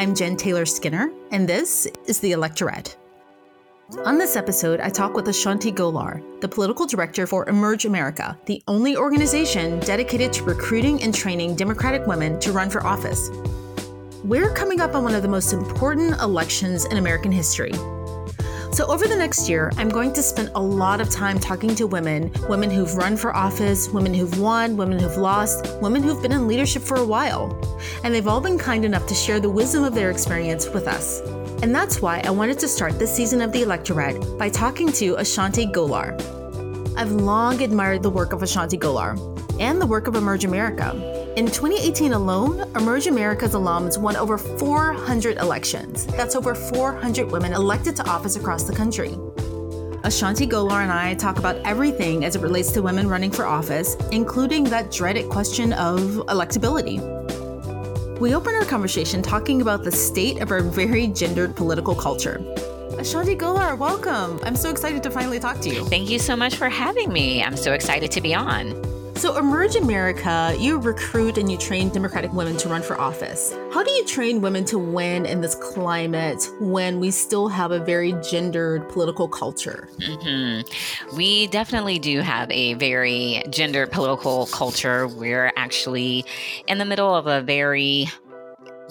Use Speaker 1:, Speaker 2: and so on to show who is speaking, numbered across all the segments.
Speaker 1: I'm Jen Taylor Skinner, and this is The Electorette. On this episode, I talk with A'shanti Gholar, the political director for Emerge America, the only organization dedicated to recruiting and training Democratic women to run for office. We're coming up on one of the most important elections in American history, so, over the next year, I'm going to spend a lot of time talking to women women who've run for office, women who've won, women who've lost, women who've been in leadership for a while. And they've all been kind enough to share the wisdom of their experience with us. And that's why I wanted to start this season of The Electorette by talking to A'shanti Gholar. I've long admired the work of A'shanti Gholar and the work of Emerge America. In 2018 alone, Emerge America's alums won over 400 elections. That's over 400 women elected to office across the country. A'shanti Gholar and I talk about everything as it relates to women running for office, including that dreaded question of electability. We open our conversation talking about the state of our very gendered political culture. A'shanti Gholar, welcome. I'm so excited to finally talk to you.
Speaker 2: Thank you so much for having me. I'm so excited to be on.
Speaker 1: So, Emerge America, you recruit and you train Democratic women to run for office. How do you train women to win in this climate when we still have a very gendered political culture?
Speaker 2: Mm-hmm. We definitely do have a very gendered political culture. We're actually in the middle of a very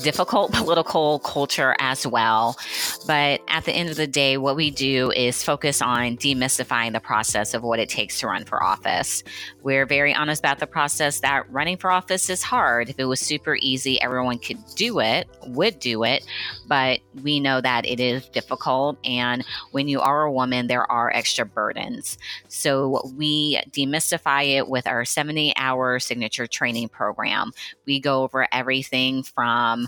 Speaker 2: difficult political culture as well. But at the end of the day, what we do is focus on demystifying the process of what it takes to run for office. We're very honest about the process that running for office is hard. If it was super easy, everyone could do it, would do it. But we know that it is difficult. And when you are a woman, there are extra burdens. So we demystify it with our 70 hour signature training program. We go over everything from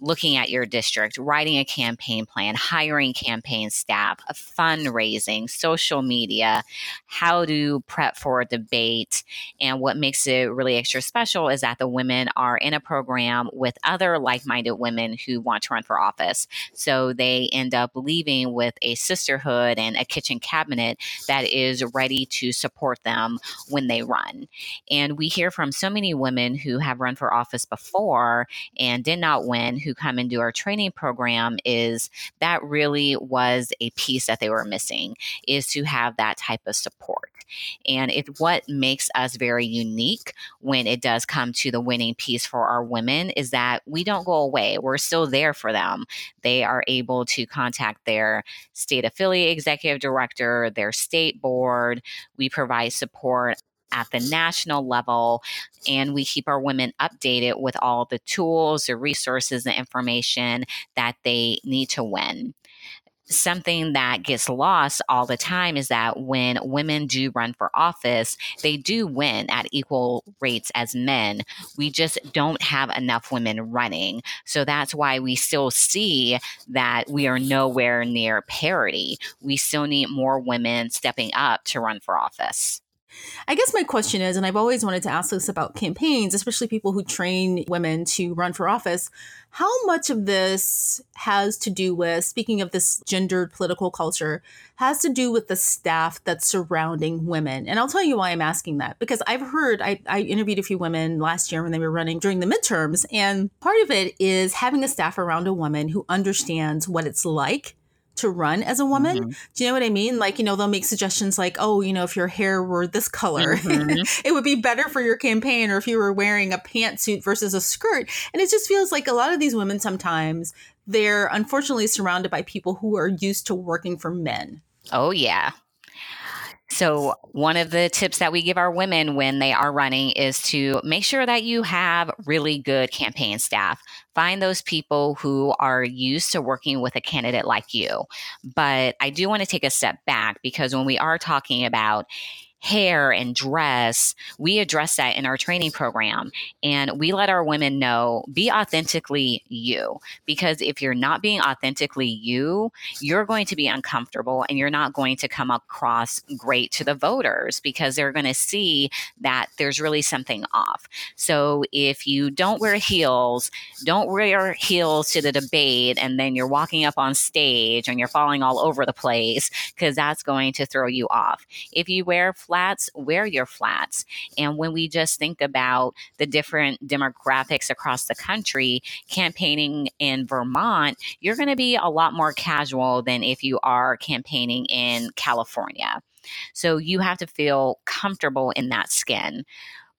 Speaker 2: looking at your district, writing a campaign plan, hiring campaign staff, fundraising, social media, how to prep for a debate. And what makes it really extra special is that the women are in a program with other like minded women who want to run for office. So they end up leaving with a sisterhood and a kitchen cabinet that is ready to support them when they run. And we hear from so many women who have run for office before and did not win, who come and do our training program is that really was a piece that they were missing is to have that type of support. And it's what makes us very unique when it does come to the winning piece for our women is that we don't go away. We're still there for them. They are able to contact their state affiliate executive director, their state board. We provide support at the national level and we keep our women updated with all the tools, the resources, the information that they need to win something that gets lost all the time is that when women do run for office, they do win at equal rates as men. We just don't have enough women running. So that's why we still see that we are nowhere near parity. We still need more women stepping up to run for office.
Speaker 1: I guess my question is, and I've always wanted to ask this about campaigns, especially people who train women to run for office, how much of this has to do with, speaking of this gendered political culture, has to do with the staff that's surrounding women? And I'll tell you why I'm asking that. Because I've heard, I, I interviewed a few women last year when they were running during the midterms, and part of it is having a staff around a woman who understands what it's like to run as a woman. Mm-hmm. Do you know what I mean? Like, you know, they'll make suggestions like, oh, you know, if your hair were this color, mm-hmm. it would be better for your campaign, or if you were wearing a pantsuit versus a skirt. And it just feels like a lot of these women sometimes they're unfortunately surrounded by people who are used to working for men.
Speaker 2: Oh, yeah. So, one of the tips that we give our women when they are running is to make sure that you have really good campaign staff. Find those people who are used to working with a candidate like you. But I do want to take a step back because when we are talking about hair and dress, we address that in our training program. And we let our women know be authentically you. Because if you're not being authentically you, you're going to be uncomfortable and you're not going to come across great to the voters because they're going to see that there's really something off. So if you don't wear heels, don't wear heels to the debate and then you're walking up on stage and you're falling all over the place because that's going to throw you off. If you wear flats, wear your flats. And when we just think about the different demographics across the country, campaigning in Vermont, you're going to be a lot more casual than if you are campaigning in California. So you have to feel comfortable in that skin.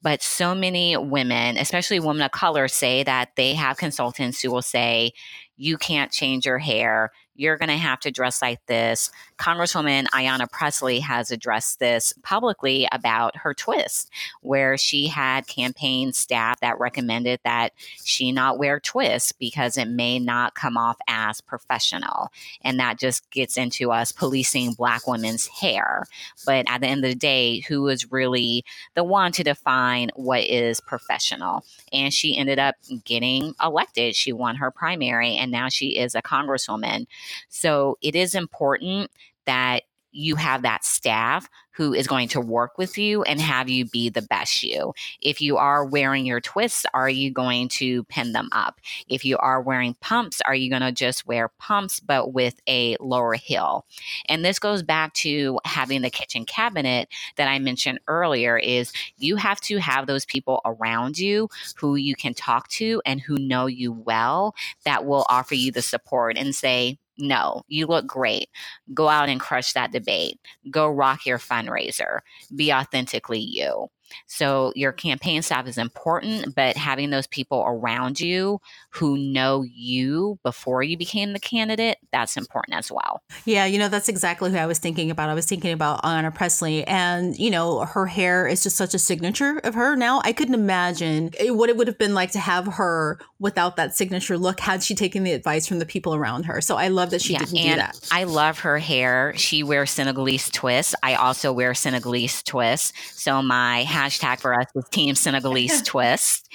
Speaker 2: But so many women, especially women of color, say that they have consultants who will say, you can't change your hair you're going to have to dress like this. Congresswoman Ayanna Presley has addressed this publicly about her twist, where she had campaign staff that recommended that she not wear twists because it may not come off as professional. And that just gets into us policing Black women's hair. But at the end of the day, who is really the one to define what is professional? And she ended up getting elected. She won her primary, and now she is a congresswoman. So it is important that you have that staff who is going to work with you and have you be the best you. If you are wearing your twists, are you going to pin them up? If you are wearing pumps, are you going to just wear pumps but with a lower heel? And this goes back to having the kitchen cabinet that I mentioned earlier is you have to have those people around you who you can talk to and who know you well that will offer you the support and say, no, you look great. Go out and crush that debate. Go rock your fundraiser. Be authentically you. So your campaign staff is important, but having those people around you who know you before you became the candidate, that's important as well.
Speaker 1: Yeah, you know, that's exactly who I was thinking about. I was thinking about Ayanna Presley, and, you know, her hair is just such a signature of her now. I couldn't imagine what it would have been like to have her without that signature look had she taken the advice from the people around her. So I love that she yeah, didn't do that.
Speaker 2: I love her hair. She wears Senegalese twists. I also wear Senegalese twists. So my hashtag for us is Team Senegalese Twist.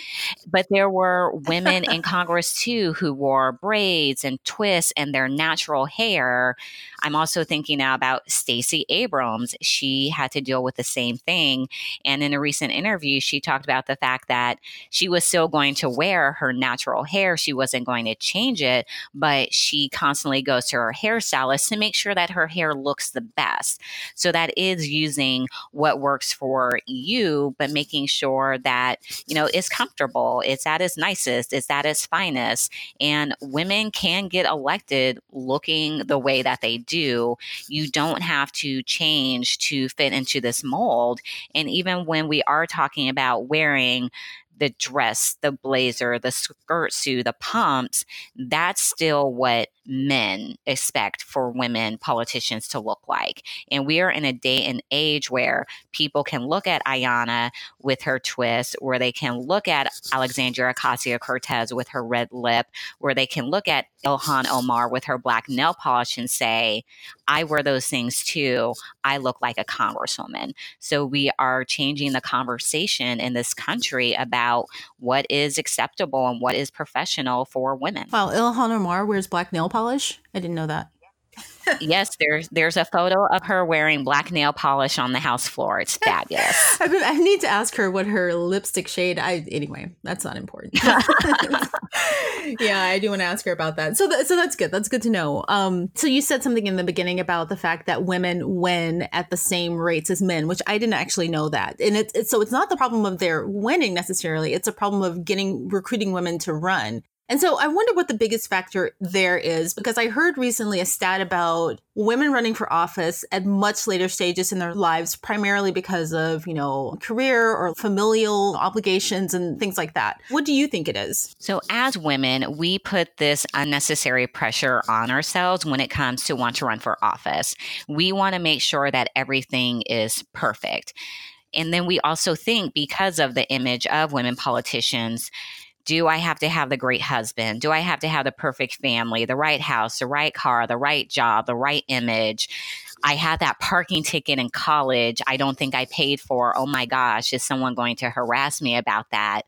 Speaker 2: But there were women in Congress too who wore braids and twists and their natural hair. I'm also thinking now about Stacey Abrams. She had to deal with the same thing. And in a recent interview, she talked about the fact that she was still going to wear her natural hair. She wasn't going to change it, but she constantly goes to her hairstylist to make sure that her hair looks the best. So that is using what works for you, but making sure that, you know, it's comfortable, it's at its nicest, it's at its finest. And women can get elected looking the way that they do. You don't have to change to fit into this mold. And even when we are talking about wearing the dress, the blazer, the skirt suit, the pumps, that's still what men expect for women politicians to look like. And we are in a day and age where people can look at Ayanna with her twist, where they can look at Alexandria Ocasio Cortez with her red lip, where they can look at Ilhan Omar with her black nail polish and say, I wear those things too. I look like a congresswoman. So we are changing the conversation in this country about what is acceptable and what is professional for women.
Speaker 1: Wow, Ilhan Omar wears black nail polish? I didn't know that
Speaker 2: yes, there's there's a photo of her wearing black nail polish on the house floor. It's fabulous.
Speaker 1: I, mean, I need to ask her what her lipstick shade. I anyway, that's not important. yeah, I do want to ask her about that. So th- so that's good. That's good to know. Um, so you said something in the beginning about the fact that women win at the same rates as men, which I didn't actually know that. And it's, it's so it's not the problem of their winning necessarily. It's a problem of getting recruiting women to run. And so I wonder what the biggest factor there is because I heard recently a stat about women running for office at much later stages in their lives, primarily because of, you know, career or familial obligations and things like that. What do you think it is?
Speaker 2: So, as women, we put this unnecessary pressure on ourselves when it comes to want to run for office. We want to make sure that everything is perfect. And then we also think because of the image of women politicians, do I have to have the great husband? Do I have to have the perfect family, the right house, the right car, the right job, the right image? I had that parking ticket in college. I don't think I paid for. Oh my gosh, is someone going to harass me about that?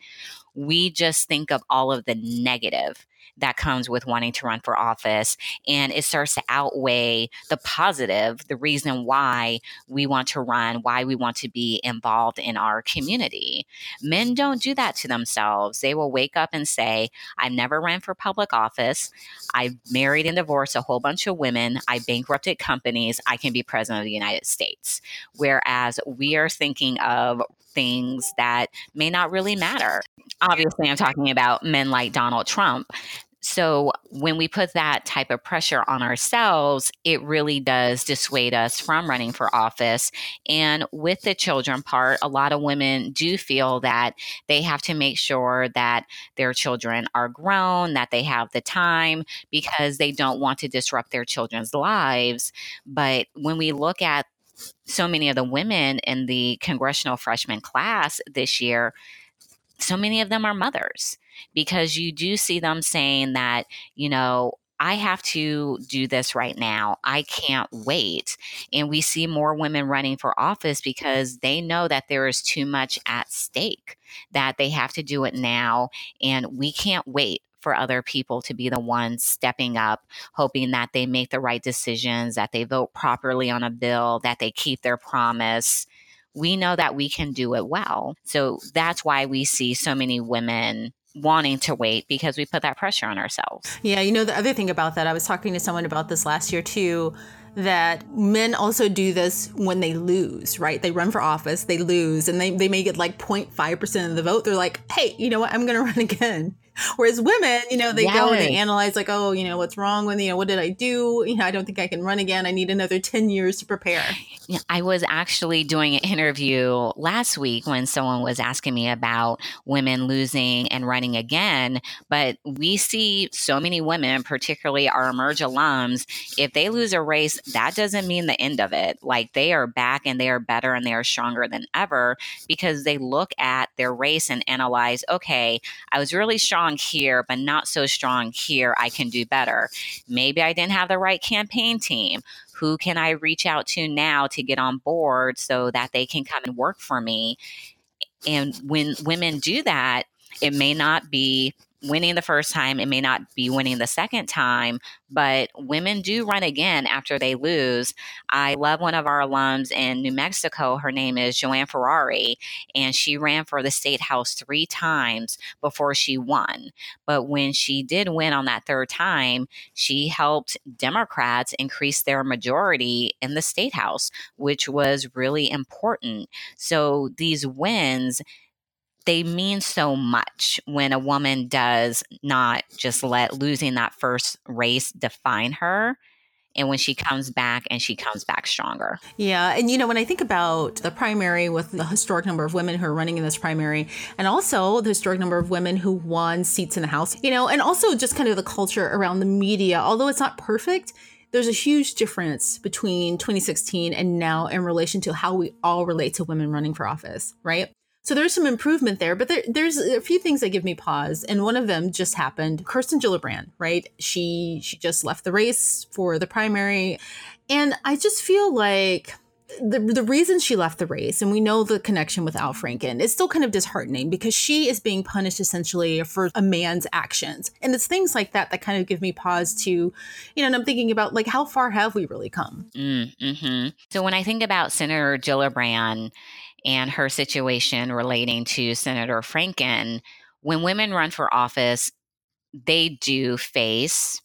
Speaker 2: We just think of all of the negative that comes with wanting to run for office. And it starts to outweigh the positive, the reason why we want to run, why we want to be involved in our community. Men don't do that to themselves. They will wake up and say, I've never ran for public office. I married and divorced a whole bunch of women. I bankrupted companies. I can be president of the United States. Whereas we are thinking of things that may not really matter. Obviously, I'm talking about men like Donald Trump so when we put that type of pressure on ourselves, it really does dissuade us from running for office. And with the children part, a lot of women do feel that they have to make sure that their children are grown, that they have the time because they don't want to disrupt their children's lives. But when we look at so many of the women in the congressional freshman class this year, so many of them are mothers because you do see them saying that, you know, I have to do this right now. I can't wait. And we see more women running for office because they know that there is too much at stake, that they have to do it now. And we can't wait for other people to be the ones stepping up, hoping that they make the right decisions, that they vote properly on a bill, that they keep their promise. We know that we can do it well. So that's why we see so many women wanting to wait because we put that pressure on ourselves.
Speaker 1: Yeah, you know, the other thing about that, I was talking to someone about this last year too, that men also do this when they lose, right? They run for office, they lose, and they, they may get like 0.5% of the vote. They're like, hey, you know what? I'm going to run again. Whereas women, you know, they yes. go and they analyze like, oh, you know, what's wrong with you know, what did I do? You know, I don't think I can run again. I need another 10 years to prepare.
Speaker 2: Yeah, I was actually doing an interview last week when someone was asking me about women losing and running again. But we see so many women, particularly our Emerge alums, if they lose a race, that doesn't mean the end of it. Like they are back and they are better and they are stronger than ever because they look at their race and analyze, okay, I was really strong strong here, but not so strong here. I can do better. Maybe I didn't have the right campaign team. Who can I reach out to now to get on board so that they can come and work for me? And when women do that, it may not be winning the first time, it may not be winning the second time, but women do run again after they lose. I love one of our alums in New Mexico. Her name is Joanne Ferrary, and she ran for the state house three times before she won. But when she did win on that third time, she helped Democrats increase their majority in the state house, which was really important. So these wins they mean so much when a woman does not just let losing that first race define her and when she comes back and she comes back stronger.
Speaker 1: Yeah. And, you know, when I think about the primary with the historic number of women who are running in this primary, and also the historic number of women who won seats in the House, you know, and also just kind of the culture around the media, although it's not perfect. There's a huge difference between 2016 and now in relation to how we all relate to women running for office, right? So there's some improvement there, but there, there's a few things that give me pause, and one of them just happened. Kirsten Gillibrand, right? She she just left the race for the primary, and I just feel like the, the reason she left the race, and we know the connection with Al Franken, is still kind of disheartening because she is being punished essentially for a man's actions. And it's things like that that kind of give me pause to, you know, and I'm thinking about like, how far have we really come?
Speaker 2: Mm, mm-hmm. So when I think about Senator Gillibrand, and her situation relating to Senator Franken, when women run for office, they do face,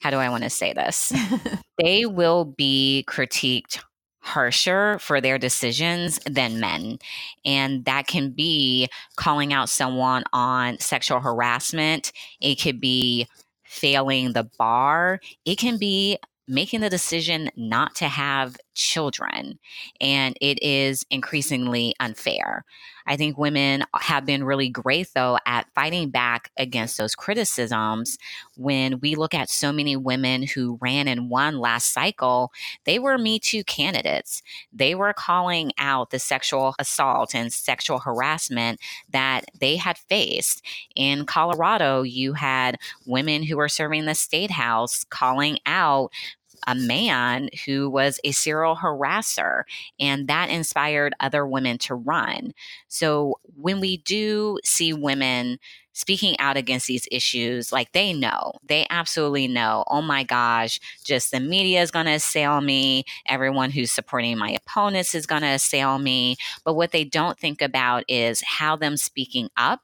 Speaker 2: how do I want to say this? they will be critiqued harsher for their decisions than men. And that can be calling out someone on sexual harassment, it could be failing the bar, it can be making the decision not to have children. And it is increasingly unfair. I think women have been really great, though, at fighting back against those criticisms. When we look at so many women who ran and won last cycle, they were Me Too candidates. They were calling out the sexual assault and sexual harassment that they had faced. In Colorado, you had women who were serving the state house calling out a man who was a serial harasser, and that inspired other women to run. So when we do see women speaking out against these issues, like they know, they absolutely know, oh my gosh, just the media is going to assail me. Everyone who's supporting my opponents is going to assail me. But what they don't think about is how them speaking up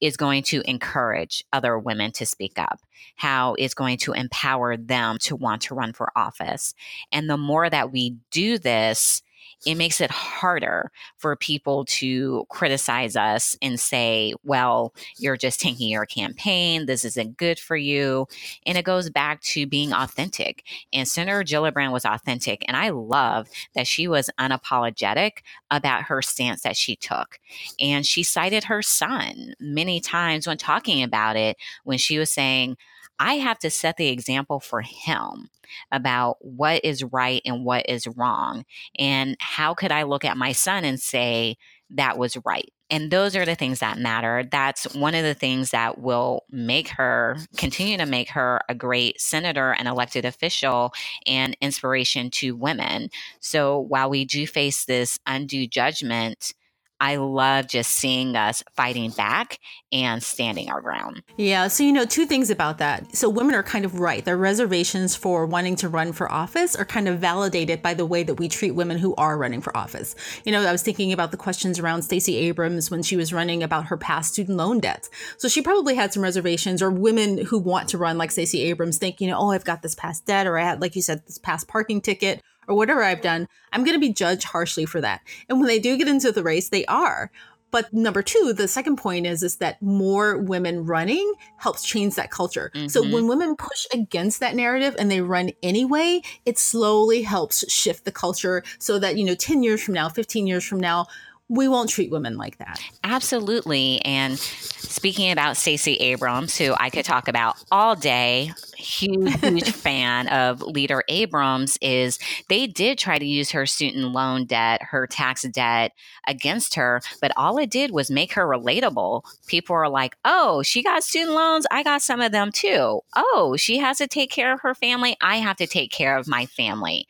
Speaker 2: is going to encourage other women to speak up, how is going to empower them to want to run for office. And the more that we do this, it makes it harder for people to criticize us and say, well, you're just tanking your campaign. This isn't good for you. And it goes back to being authentic. And Senator Gillibrand was authentic. And I love that she was unapologetic about her stance that she took. And she cited her son many times when talking about it, when she was saying, I have to set the example for him about what is right and what is wrong. And how could I look at my son and say that was right? And those are the things that matter. That's one of the things that will make her continue to make her a great senator and elected official and inspiration to women. So while we do face this undue judgment, I love just seeing us fighting back and standing our ground.
Speaker 1: Yeah. So, you know, two things about that. So, women are kind of right. Their reservations for wanting to run for office are kind of validated by the way that we treat women who are running for office. You know, I was thinking about the questions around Stacey Abrams when she was running about her past student loan debts. So, she probably had some reservations, or women who want to run like Stacey Abrams think, you know, oh, I've got this past debt, or I had, like you said, this past parking ticket or whatever I've done, I'm going to be judged harshly for that. And when they do get into the race, they are. But number two, the second point is is that more women running helps change that culture. Mm-hmm. So when women push against that narrative and they run anyway, it slowly helps shift the culture so that, you know, 10 years from now, 15 years from now, we won't treat women like that.
Speaker 2: Absolutely. And speaking about Stacey Abrams, who I could talk about all day, huge, huge fan of Leader Abrams, is they did try to use her student loan debt, her tax debt against her, but all it did was make her relatable. People are like, oh, she got student loans. I got some of them too. Oh, she has to take care of her family. I have to take care of my family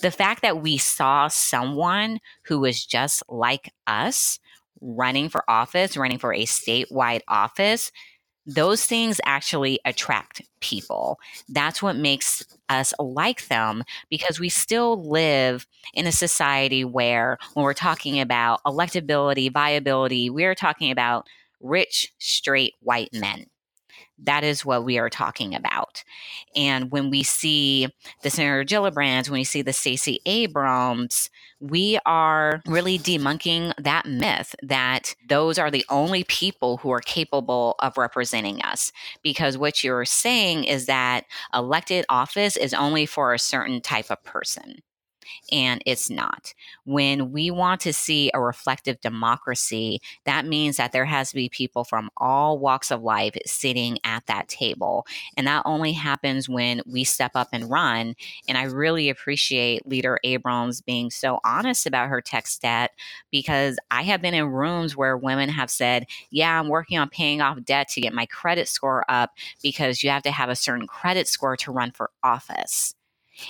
Speaker 2: the fact that we saw someone who was just like us running for office, running for a statewide office, those things actually attract people. That's what makes us like them because we still live in a society where, when we're talking about electability, viability, we're talking about rich, straight white men. That is what we are talking about. And when we see the Senator Gillibrands, when we see the Stacey Abrams, we are really debunking that myth that those are the only people who are capable of representing us. Because what you're saying is that elected office is only for a certain type of person and it's not. When we want to see a reflective democracy, that means that there has to be people from all walks of life sitting at that table. And that only happens when we step up and run. And I really appreciate Leader Abrams being so honest about her text debt because I have been in rooms where women have said, Yeah, I'm working on paying off debt to get my credit score up because you have to have a certain credit score to run for office.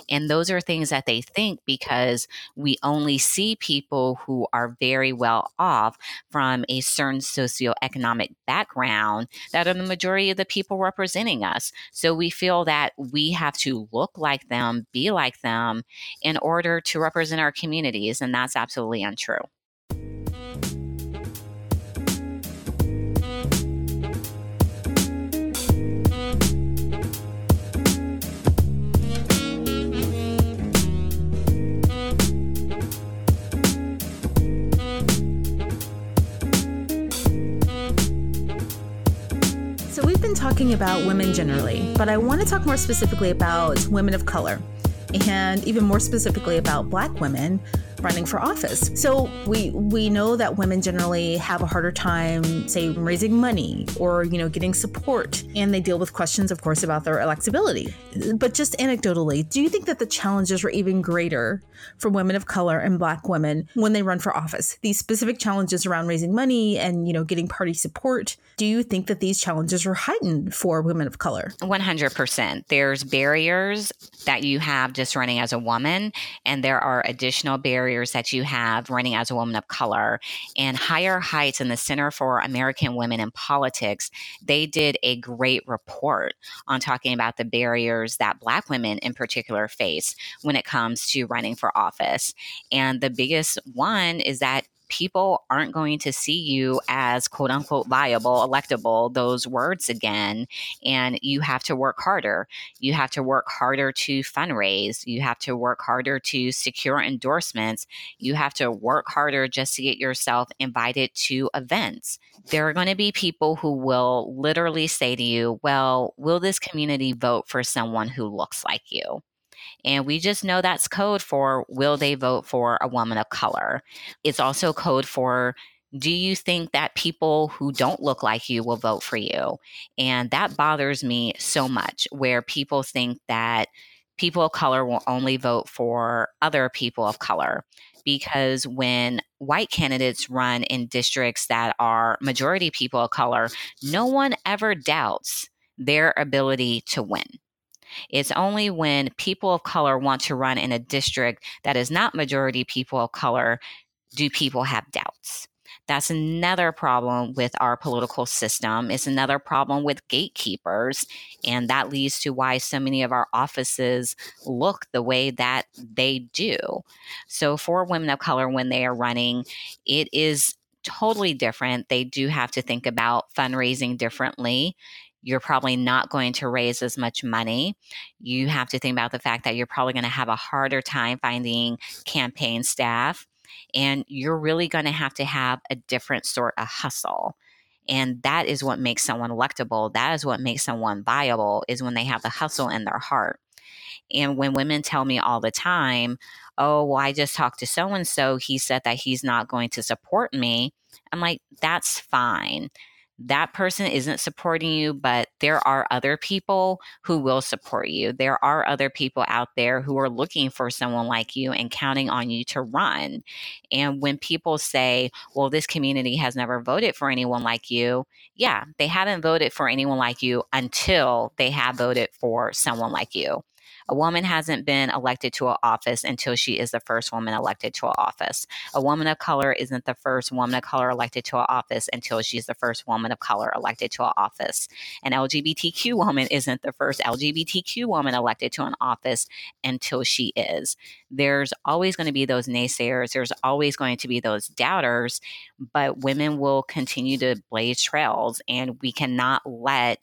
Speaker 2: And those are things that they think because we only see people who are very well off from a certain socioeconomic background that are the majority of the people representing us. So we feel that we have to look like them, be like them in order to represent our communities. And that's absolutely untrue.
Speaker 1: Talking about women generally, but I want to talk more specifically about women of color and even more specifically about black women running for office. So we we know that women generally have a harder time, say, raising money or you know getting support, and they deal with questions, of course, about their electability. But just anecdotally, do you think that the challenges were even greater for women of color and Black women when they run for office? These specific challenges around raising money and you know getting party support. Do you think that these challenges were heightened for women of color?
Speaker 2: One hundred percent. There's barriers that you have just running as a woman, and there are additional barriers that you have running as a woman of color. And Higher Heights and the Center for American Women in Politics, they did a great report on talking about the barriers that Black women in particular face when it comes to running for office. And the biggest one is that people aren't going to see you as quote unquote viable, electable, those words again. And you have to work harder. You have to work harder to fundraise. You have to work harder to secure endorsements. You have to work harder just to get yourself invited to events. There are going to be people who will literally say to you, Well, will this community vote for someone who looks like you? And we just know that's code for will they vote for a woman of color? It's also code for do you think that people who don't look like you will vote for you? And that bothers me so much, where people think that people of color will only vote for other people of color. Because when white candidates run in districts that are majority people of color, no one ever doubts their ability to win. It's only when people of color want to run in a district that is not majority people of color do people have doubts. That's another problem with our political system. It's another problem with gatekeepers. And that leads to why so many of our offices look the way that they do. So, for women of color, when they are running, it is totally different. They do have to think about fundraising differently you're probably not going to raise as much money. You have to think about the fact that you're probably going to have a harder time finding campaign staff. And you're really going to have to have a different sort of hustle. And that is what makes someone electable. That is what makes someone viable, is when they have the hustle in their heart. And when women tell me all the time, oh, well, I just talked to so and so, he said that he's not going to support me. I'm like, that's fine that person isn't supporting you, but there are other people who will support you. There are other people out there who are looking for someone like you and counting on you to run. And when people say, well, this community has never voted for anyone like you, yeah, they haven't voted for anyone like you until they have voted for someone like you. A woman hasn't been elected to an office until she is the first woman elected to an office. A woman of color isn't the first woman of color elected to an office until she's the first woman of color elected to an office. An LGBTQ woman isn't the first LGBTQ woman elected to an office until she is. There's always going to be those naysayers, there's always going to be those doubters, but women will continue to blaze trails, and we cannot let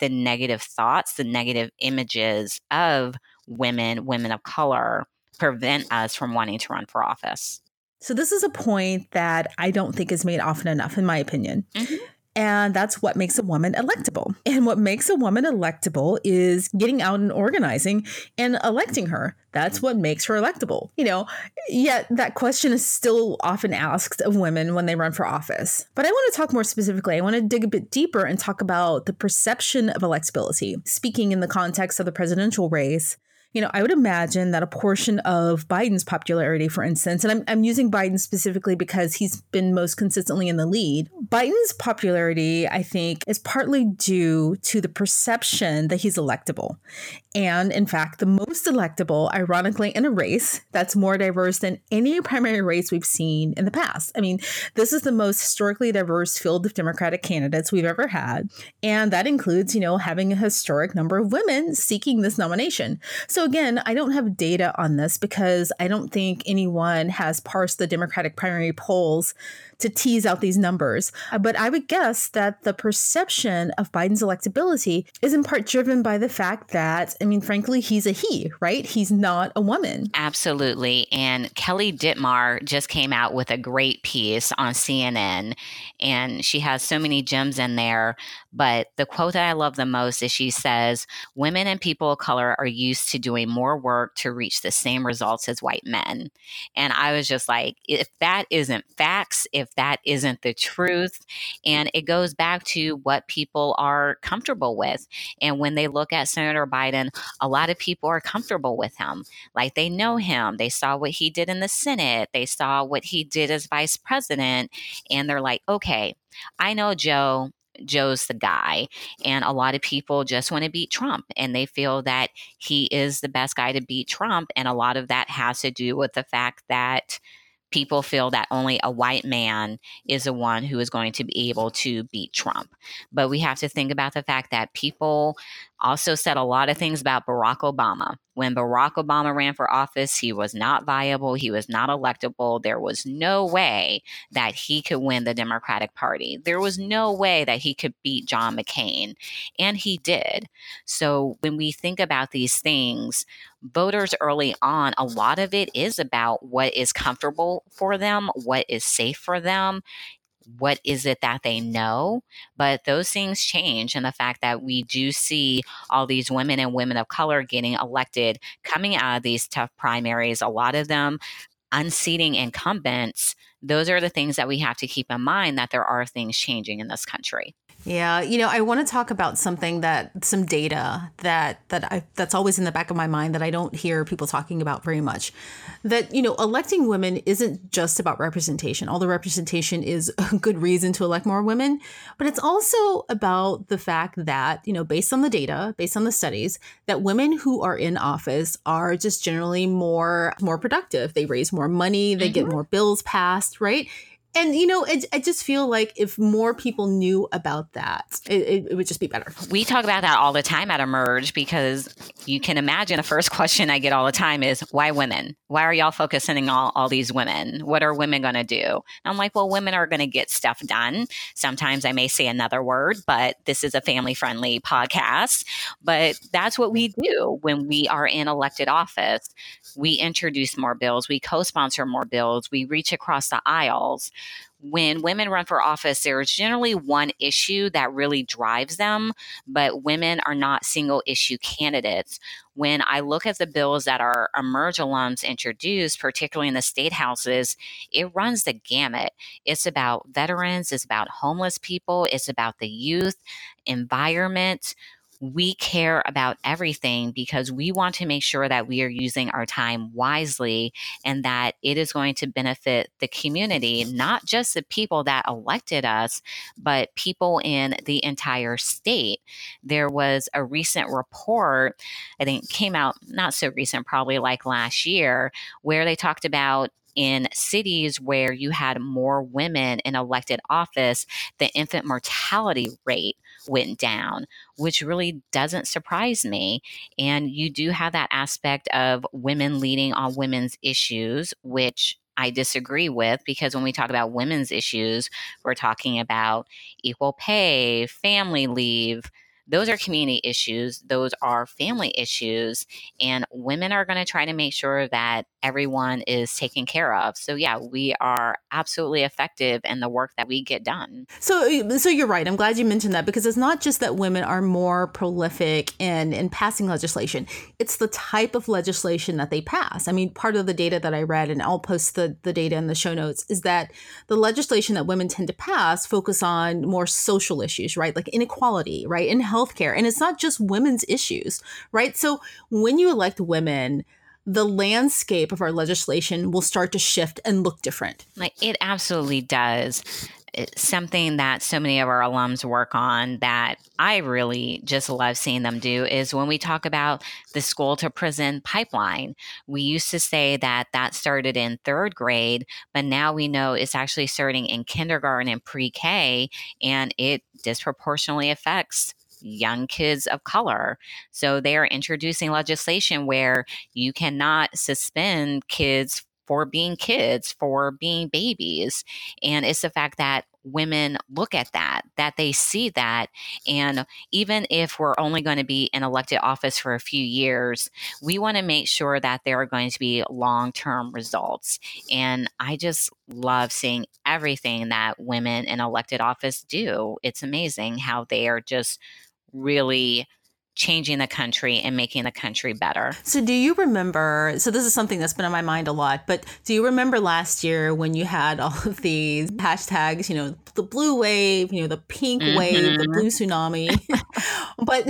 Speaker 2: the negative thoughts, the negative images of women, women of color, prevent us from wanting to run for office.
Speaker 1: So, this is a point that I don't think is made often enough, in my opinion. Mm-hmm. And that's what makes a woman electable. And what makes a woman electable is getting out and organizing and electing her. That's what makes her electable. You know, yet that question is still often asked of women when they run for office. But I want to talk more specifically. I want to dig a bit deeper and talk about the perception of electability. Speaking in the context of the presidential race, you know, I would imagine that a portion of Biden's popularity, for instance, and I'm, I'm using Biden specifically because he's been most consistently in the lead. Biden's popularity, I think, is partly due to the perception that he's electable. And in fact, the most electable, ironically, in a race that's more diverse than any primary race we've seen in the past. I mean, this is the most historically diverse field of Democratic candidates we've ever had. And that includes, you know, having a historic number of women seeking this nomination. So so again, I don't have data on this because I don't think anyone has parsed the Democratic primary polls to tease out these numbers. Uh, but I would guess that the perception of Biden's electability is in part driven by the fact that, I mean, frankly, he's a he, right? He's not a woman.
Speaker 2: Absolutely. And Kelly Dittmar just came out with a great piece on CNN, and she has so many gems in there. But the quote that I love the most is she says, Women and people of color are used to doing more work to reach the same results as white men. And I was just like, if that isn't facts, if that isn't the truth. And it goes back to what people are comfortable with. And when they look at Senator Biden, a lot of people are comfortable with him. Like they know him. They saw what he did in the Senate, they saw what he did as vice president. And they're like, okay, I know Joe Joe's the guy. And a lot of people just want to beat Trump and they feel that he is the best guy to beat Trump. And a lot of that has to do with the fact that people feel that only a white man is the one who is going to be able to beat Trump. But we have to think about the fact that people also said a lot of things about Barack Obama. When Barack Obama ran for office, he was not viable, he was not electable. There was no way that he could win the Democratic Party. There was no way that he could beat John McCain, and he did. So when we think about these things, voters early on, a lot of it is about what is comfortable for them, what is safe for them what is it that they know? But those things change and the fact that we do see all these women and women of color getting elected coming out of these tough primaries a lot of them unseating incumbents those are the things that we have to keep in mind that there are things changing in this country
Speaker 1: yeah, you know, I want to talk about something that some data that that I that's always in the back of my mind that I don't hear people talking about very much. That you know, electing women isn't just about representation. Although representation is a good reason to elect more women, but it's also about the fact that you know, based on the data, based on the studies, that women who are in office are just generally more more productive. They raise more money, they mm-hmm. get more bills passed, right? And you know, I, I just feel like if more people knew about that, it, it, it, would just be better.
Speaker 2: We talk about that all the time at Emerge because you can imagine the first question I get all the time is why women? Why are y'all focusing on all, all these women? What are women going to do? And I'm like, well, women are going to get stuff done. Sometimes I may say another word, but this is a family friendly podcast. But that's what we do when we are in elected office. We introduce more bills, we co sponsor more bills, we reach across the aisles when women run for office, there is generally one issue that really drives them, but women are not single issue candidates. When I look at the bills that our Emerge alums introduced, particularly in the state houses, it runs the gamut. It's about veterans, it's about homeless people, it's about the youth, environment we care about everything because we want to make sure that we are using our time wisely and that it is going to benefit the community, not just the people that elected us, but people in the entire state. There was a recent report, I think came out not so recent, probably like last year, where they talked about in cities where you had more women in elected office, the infant mortality rate went down, which really doesn't surprise me. And you do have that aspect of women leading on women's issues, which I disagree with because when we talk about women's issues, we're talking about equal pay, family leave, those are community issues, those are family issues, and women are going to try to make sure that everyone is taken care of. So yeah, we are absolutely effective in the work that we get done.
Speaker 1: So so you're right. I'm glad you mentioned that because it's not just that women are more prolific in in passing legislation. It's the type of legislation that they pass. I mean, part of the data that I read and I'll post the the data in the show notes is that the legislation that women tend to pass focus on more social issues, right? Like inequality, right? In healthcare. And it's not just women's issues, right? So when you elect women, the landscape of our legislation will start to shift and look different.
Speaker 2: Like it absolutely does. It's something that so many of our alums work on that I really just love seeing them do is when we talk about the school to prison pipeline. We used to say that that started in third grade, but now we know it's actually starting in kindergarten and pre K, and it disproportionately affects young kids of color. So they are introducing legislation where you cannot suspend kids for being kids, for being babies. And it's the fact that women look at that, that they see that. And even if we're only going to be in elected office for a few years, we want to make sure that there are going to be long term results. And I just love seeing everything that women in elected office do. It's amazing how they are just really changing the country and making the country better.
Speaker 1: So, do you remember? So, this is something that's been on my mind a lot, but do you remember last year when you had all of these hashtags, you know, the blue wave, you know, the pink mm-hmm. wave, the blue tsunami? but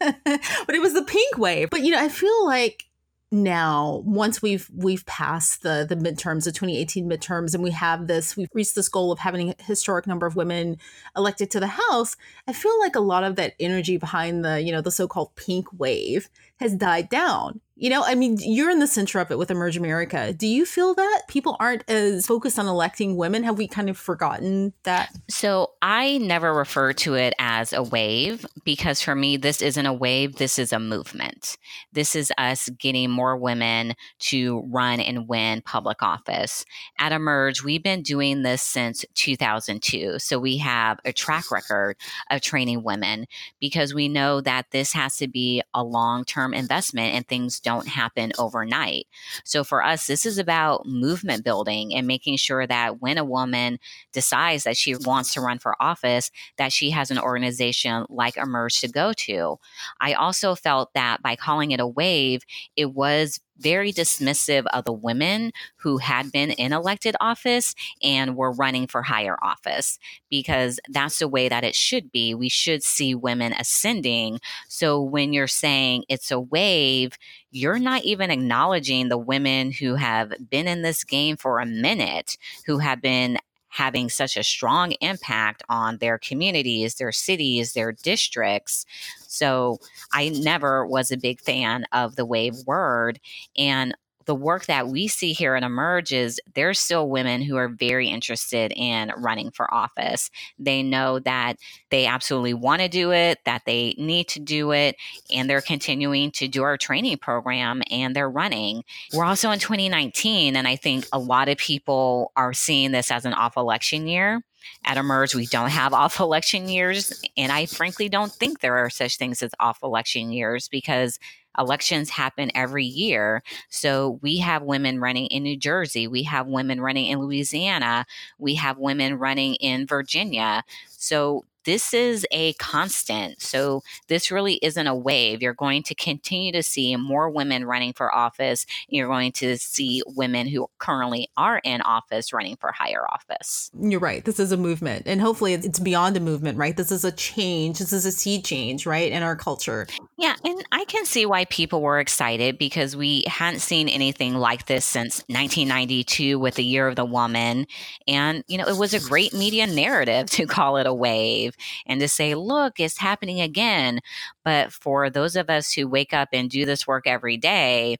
Speaker 1: but it was the pink wave. But you know, I feel like now once we've we've passed the the midterms the 2018 midterms and we have this we've reached this goal of having a historic number of women elected to the house i feel like a lot of that energy behind the you know the so-called pink wave has died down you know, I mean, you're in the center of it with Emerge America. Do you feel that people aren't as focused on electing women? Have we kind of forgotten that?
Speaker 2: So I never refer to it as a wave because for me, this isn't a wave. This is a movement. This is us getting more women to run and win public office. At Emerge, we've been doing this since 2002. So we have a track record of training women because we know that this has to be a long term investment and things don't don't happen overnight. So for us, this is about movement building and making sure that when a woman decides that she wants to run for office, that she has an organization like Emerge to go to. I also felt that by calling it a wave, it was very dismissive of the women who had been in elected office and were running for higher office because that's the way that it should be. We should see women ascending. So when you're saying it's a wave, you're not even acknowledging the women who have been in this game for a minute, who have been having such a strong impact on their communities, their cities, their districts. So I never was a big fan of the wave word. And the work that we see here at Emerge is there's still women who are very interested in running for office. They know that they absolutely want to do it, that they need to do it, and they're continuing to do our training program and they're running. We're also in 2019, and I think a lot of people are seeing this as an off election year. At Emerge, we don't have off election years. And I frankly don't think there are such things as off election years because elections happen every year. So we have women running in New Jersey, we have women running in Louisiana, we have women running in Virginia. So this is a constant. So this really isn't a wave. You're going to continue to see more women running for office. You're going to see women who currently are in office running for higher office.
Speaker 1: You're right. This is a movement. And hopefully it's beyond a movement, right? This is a change. This is a sea change, right? In our culture.
Speaker 2: Yeah. And I can see why people were excited because we hadn't seen anything like this since 1992 with the Year of the Woman. And, you know, it was a great media narrative to call it a wave and to say, look, it's happening again. But for those of us who wake up and do this work every day,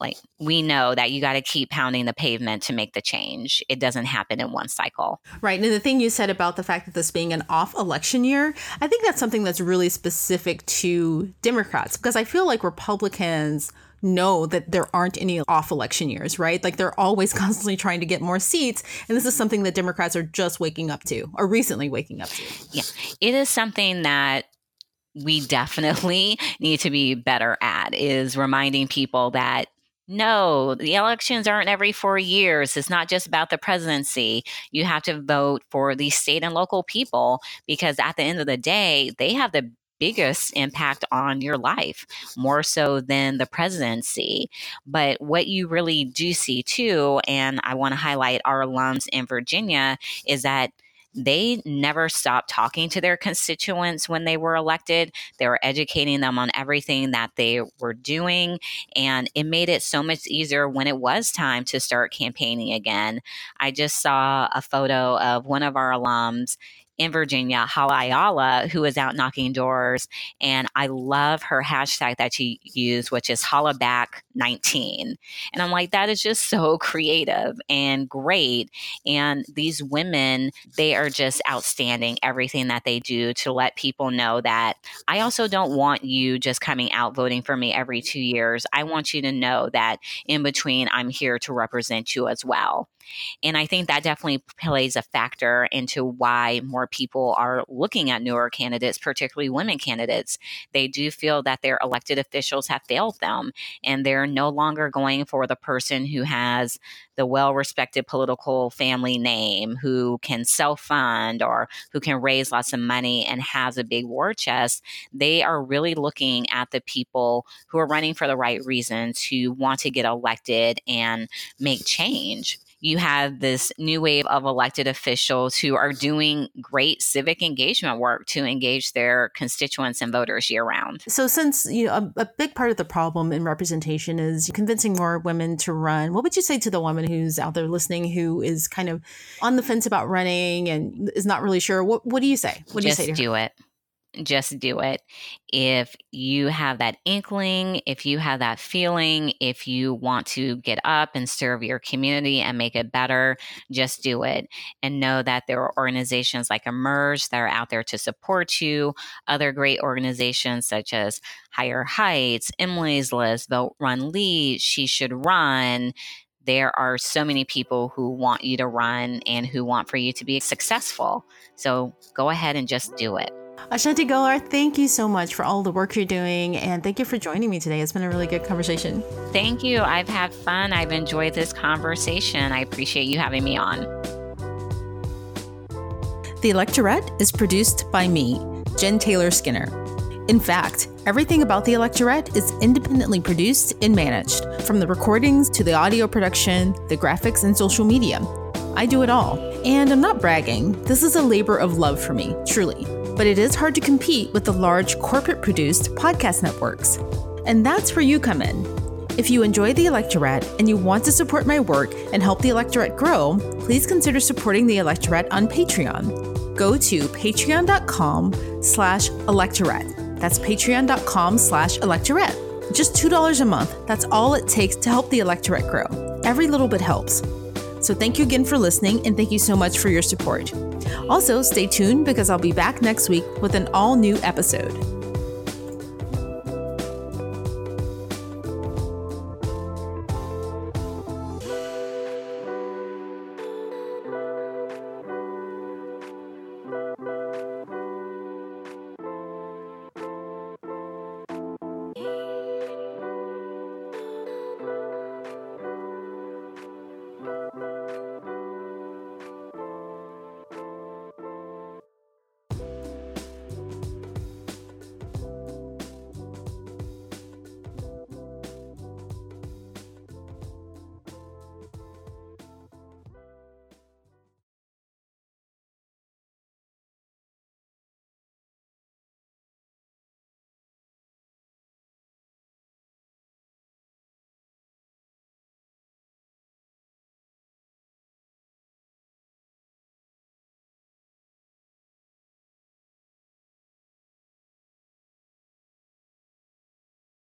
Speaker 2: like we know that you got to keep pounding the pavement to make the change. It doesn't happen in one cycle.
Speaker 1: Right. And the thing you said about the fact that this being an off election year, I think that's something that's really specific to Democrats because I feel like Republicans know that there aren't any off election years, right? Like they're always constantly trying to get more seats. And this is something that Democrats are just waking up to or recently waking up to.
Speaker 2: Yeah. It is something that we definitely need to be better at is reminding people that no, the elections aren't every four years. It's not just about the presidency. You have to vote for the state and local people because at the end of the day, they have the biggest impact on your life, more so than the presidency. But what you really do see too, and I want to highlight our alums in Virginia, is that they never stopped talking to their constituents when they were elected. They were educating them on everything that they were doing. And it made it so much easier when it was time to start campaigning again. I just saw a photo of one of our alums in Virginia, Hala Ayala, who is out knocking doors. And I love her hashtag that she used, which is HalaBack19. And I'm like, that is just so creative and great. And these women, they are just outstanding, everything that they do to let people know that I also don't want you just coming out voting for me every two years. I want you to know that in between, I'm here to represent you as well. And I think that definitely plays a factor into why more people are looking at newer candidates, particularly women candidates. They do feel that their elected officials have failed them and they're no longer going for the person who has the well respected political family name, who can self fund or who can raise lots of money and has a big war chest. They are really looking at the people who are running for the right reasons, who want to get elected and make change you have this new wave of elected officials who are doing great civic engagement work to engage their constituents and voters year round.
Speaker 1: So, since you know a, a big part of the problem in representation is convincing more women to run, what would you say to the woman who's out there listening who is kind of on the fence about running and is not really sure? What What do you say? What
Speaker 2: Just
Speaker 1: do you say?
Speaker 2: do it just do it. If you have that inkling, if you have that feeling, if you want to get up and serve your community and make it better, just do it. And know that there are organizations like Emerge that are out there to support you, other great organizations such as Higher Heights, Emily's List, Vote Run Lead, She Should Run there are so many people who want you to run and who want for you to be successful. So go ahead and just do it.
Speaker 1: A'shanti Gholar, thank you so much for all the work you're doing and thank you for joining me today. It's been a really good conversation.
Speaker 2: Thank you. I've had fun. I've enjoyed this conversation. I appreciate you having me on.
Speaker 1: The Electorette is produced by me, Jen Taylor Skinner. In fact, everything about the Electorette is independently produced and managed, from the recordings to the audio production, the graphics, and social media. I do it all. And I'm not bragging, this is a labor of love for me, truly but it is hard to compete with the large corporate produced podcast networks. And that's where you come in. If you enjoy the Electorette and you want to support my work and help the Electorette grow, please consider supporting the Electorette on Patreon. Go to patreon.com slash electorette. That's patreon.com slash electorette. Just $2 a month. That's all it takes to help the Electorette grow. Every little bit helps. So thank you again for listening and thank you so much for your support. Also, stay tuned because I'll be back next week with an all new episode.